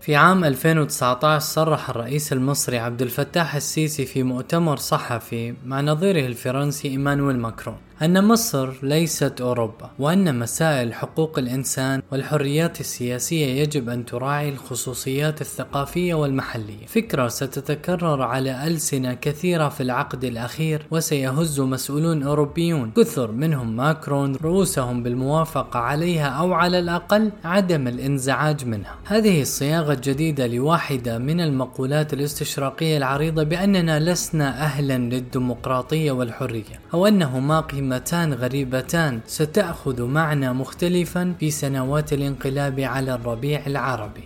في عام 2019 صرح الرئيس المصري عبد الفتاح السيسي في مؤتمر صحفي مع نظيره الفرنسي إيمانويل ماكرون. أن مصر ليست أوروبا وأن مسائل حقوق الإنسان والحريات السياسية يجب أن تراعي الخصوصيات الثقافية والمحلية. فكرة ستتكرر على ألسنة كثيرة في العقد الأخير وسيهز مسؤولون أوروبيون. كثر منهم ماكرون رؤوسهم بالموافقة عليها أو على الأقل عدم الإنزعاج منها. هذه الصياغة الجديدة لواحدة من المقولات الاستشراقية العريضة بأننا لسنا أهلا للديمقراطية والحرية أو أنهما قيمة كلمتان غريبتان ستأخذ معنى مختلفا في سنوات الانقلاب على الربيع العربي.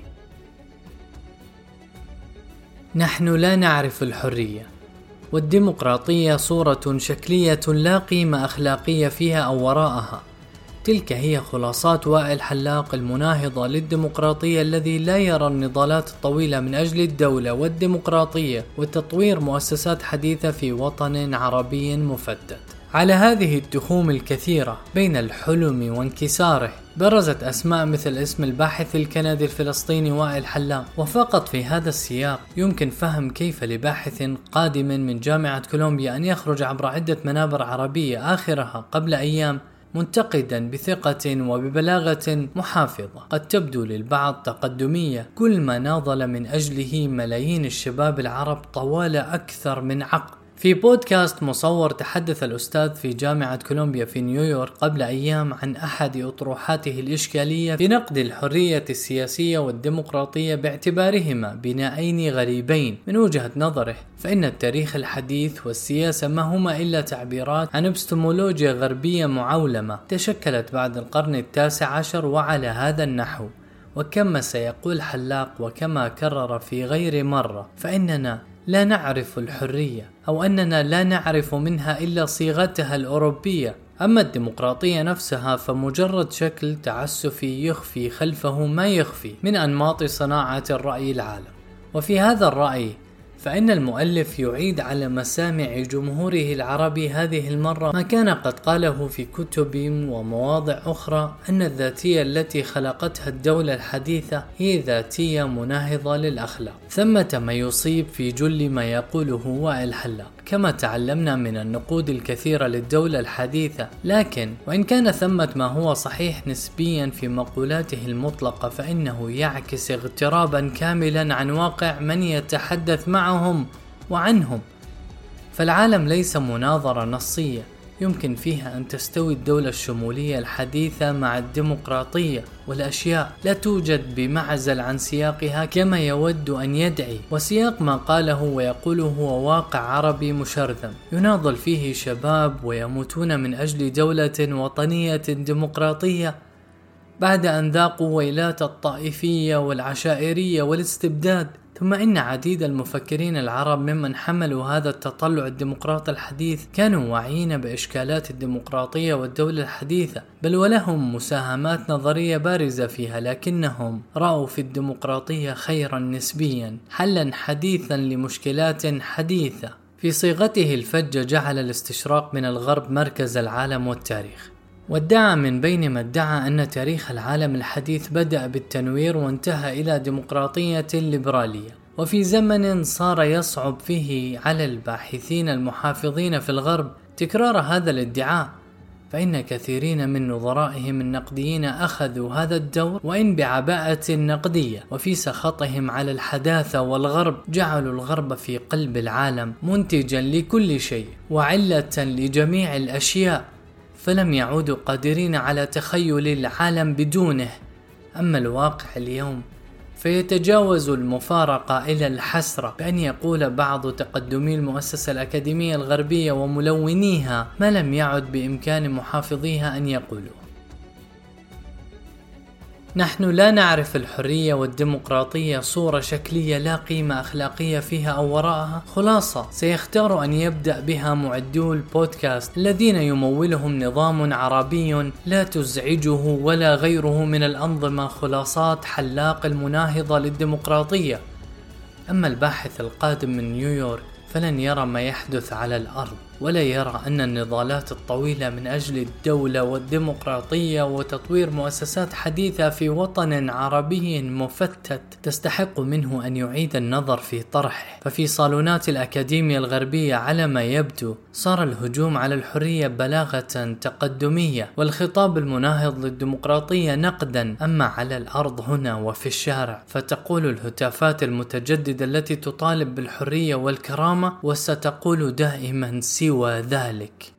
نحن لا نعرف الحرية، والديمقراطية صورة شكلية لا قيمة أخلاقية فيها أو وراءها. تلك هي خلاصات وائل حلاق المناهضة للديمقراطية الذي لا يرى النضالات الطويلة من أجل الدولة والديمقراطية وتطوير مؤسسات حديثة في وطن عربي مفتت. على هذه التخوم الكثيرة بين الحلم وانكساره برزت أسماء مثل اسم الباحث الكندي الفلسطيني وائل حلام. وفقط في هذا السياق يمكن فهم كيف لباحث قادم من جامعة كولومبيا أن يخرج عبر عدة منابر عربية آخرها قبل أيام منتقدا بثقة وببلاغة محافظة. قد تبدو للبعض تقدمية كل ما ناضل من أجله ملايين الشباب العرب طوال أكثر من عقد. في بودكاست مصور تحدث الأستاذ في جامعة كولومبيا في نيويورك قبل أيام عن أحد أطروحاته الإشكالية في نقد الحرية السياسية والديمقراطية باعتبارهما بنائين غريبين. من وجهة نظره فإن التاريخ الحديث والسياسة ما هما إلا تعبيرات عن إبستمولوجيا غربية معولمة تشكلت بعد القرن التاسع عشر وعلى هذا النحو. وكما سيقول حلاق وكما كرر في غير مرة فإننا لا نعرف الحرية أو أننا لا نعرف منها إلا صيغتها الأوروبية. أما الديمقراطية نفسها فمجرد شكل تعسفي يخفي خلفه ما يخفي من أنماط صناعة الرأي العالم. وفي هذا الرأي فإن المؤلف يعيد على مسامع جمهوره العربي هذه المرة ما كان قد قاله في كتب ومواضع أخرى أن الذاتية التي خلقتها الدولة الحديثة هي ذاتية مناهضة للأخلاق. ثمة ما يصيب في جل ما يقوله وائل حلاق. كما تعلمنا من النقود الكثيرة للدولة الحديثة. لكن وإن كان ثمة ما هو صحيح نسبيا في مقولاته المطلقة فإنه يعكس اغترابا كاملا عن واقع من يتحدث معهم وعنهم. فالعالم ليس مناظرة نصية. يمكن فيها أن تستوي الدولة الشمولية الحديثة مع الديمقراطية والأشياء. لا توجد بمعزل عن سياقها كما يود أن يدعي وسياق ما قاله ويقوله هو واقع عربي مشرذم. يناضل فيه شباب ويموتون من أجل دولة وطنية ديمقراطية. بعد أن ذاقوا ويلات الطائفية والعشائرية والاستبداد ثم إن عديد المفكرين العرب ممن حملوا هذا التطلع الديمقراطي الحديث كانوا واعيين بإشكالات الديمقراطية والدولة الحديثة بل ولهم مساهمات نظرية بارزة فيها لكنهم رأوا في الديمقراطية خيرا نسبيا حلا حديثا لمشكلات حديثة. في صيغته الفجة جعل الاستشراق من الغرب مركز العالم والتاريخ. وادعى من بين ما ادعى أن تاريخ العالم الحديث بدأ بالتنوير وانتهى إلى ديمقراطية ليبرالية. وفي زمن صار يصعب فيه على الباحثين المحافظين في الغرب تكرار هذا الادعاء فإن كثيرين من نظرائهم النقديين أخذوا هذا الدور وإن بعباءة نقدية وفي سخطهم على الحداثة والغرب جعلوا الغرب في قلب العالم منتجا لكل شيء وعلة لجميع الأشياء. فلم يعودوا قادرين على تخيل العالم بدونه. أما الواقع اليوم فيتجاوز المفارقة إلى الحسرة بأن يقول بعض تقدمي المؤسسة الأكاديمية الغربية وملونيها ما لم يعد بإمكان محافظيها أن يقولوا نحن لا نعرف الحرية والديمقراطية صورة شكلية لا قيمة أخلاقية فيها أو وراءها. خلاصة سيختار أن يبدأ بها معدو البودكاست الذين يمولهم نظام عربي لا تزعجه ولا غيره من الأنظمة خلاصات حلاق المناهضة للديمقراطية. أما الباحث القادم من نيويورك فلن يرى ما يحدث على الأرض. ولا يرى أن النضالات الطويلة من أجل الدولة والديمقراطية وتطوير مؤسسات حديثة في وطن عربي مفتت تستحق منه أن يعيد النظر في طرحه. ففي صالونات الأكاديمية الغربية على ما يبدو صار الهجوم على الحرية بلاغة تقدمية والخطاب المناهض للديمقراطية نقدا أما على الأرض هنا وفي الشارع. فتقول الهتافات المتجددة التي تطالب بالحرية والكرامة وستقول دائما سوى ذلك.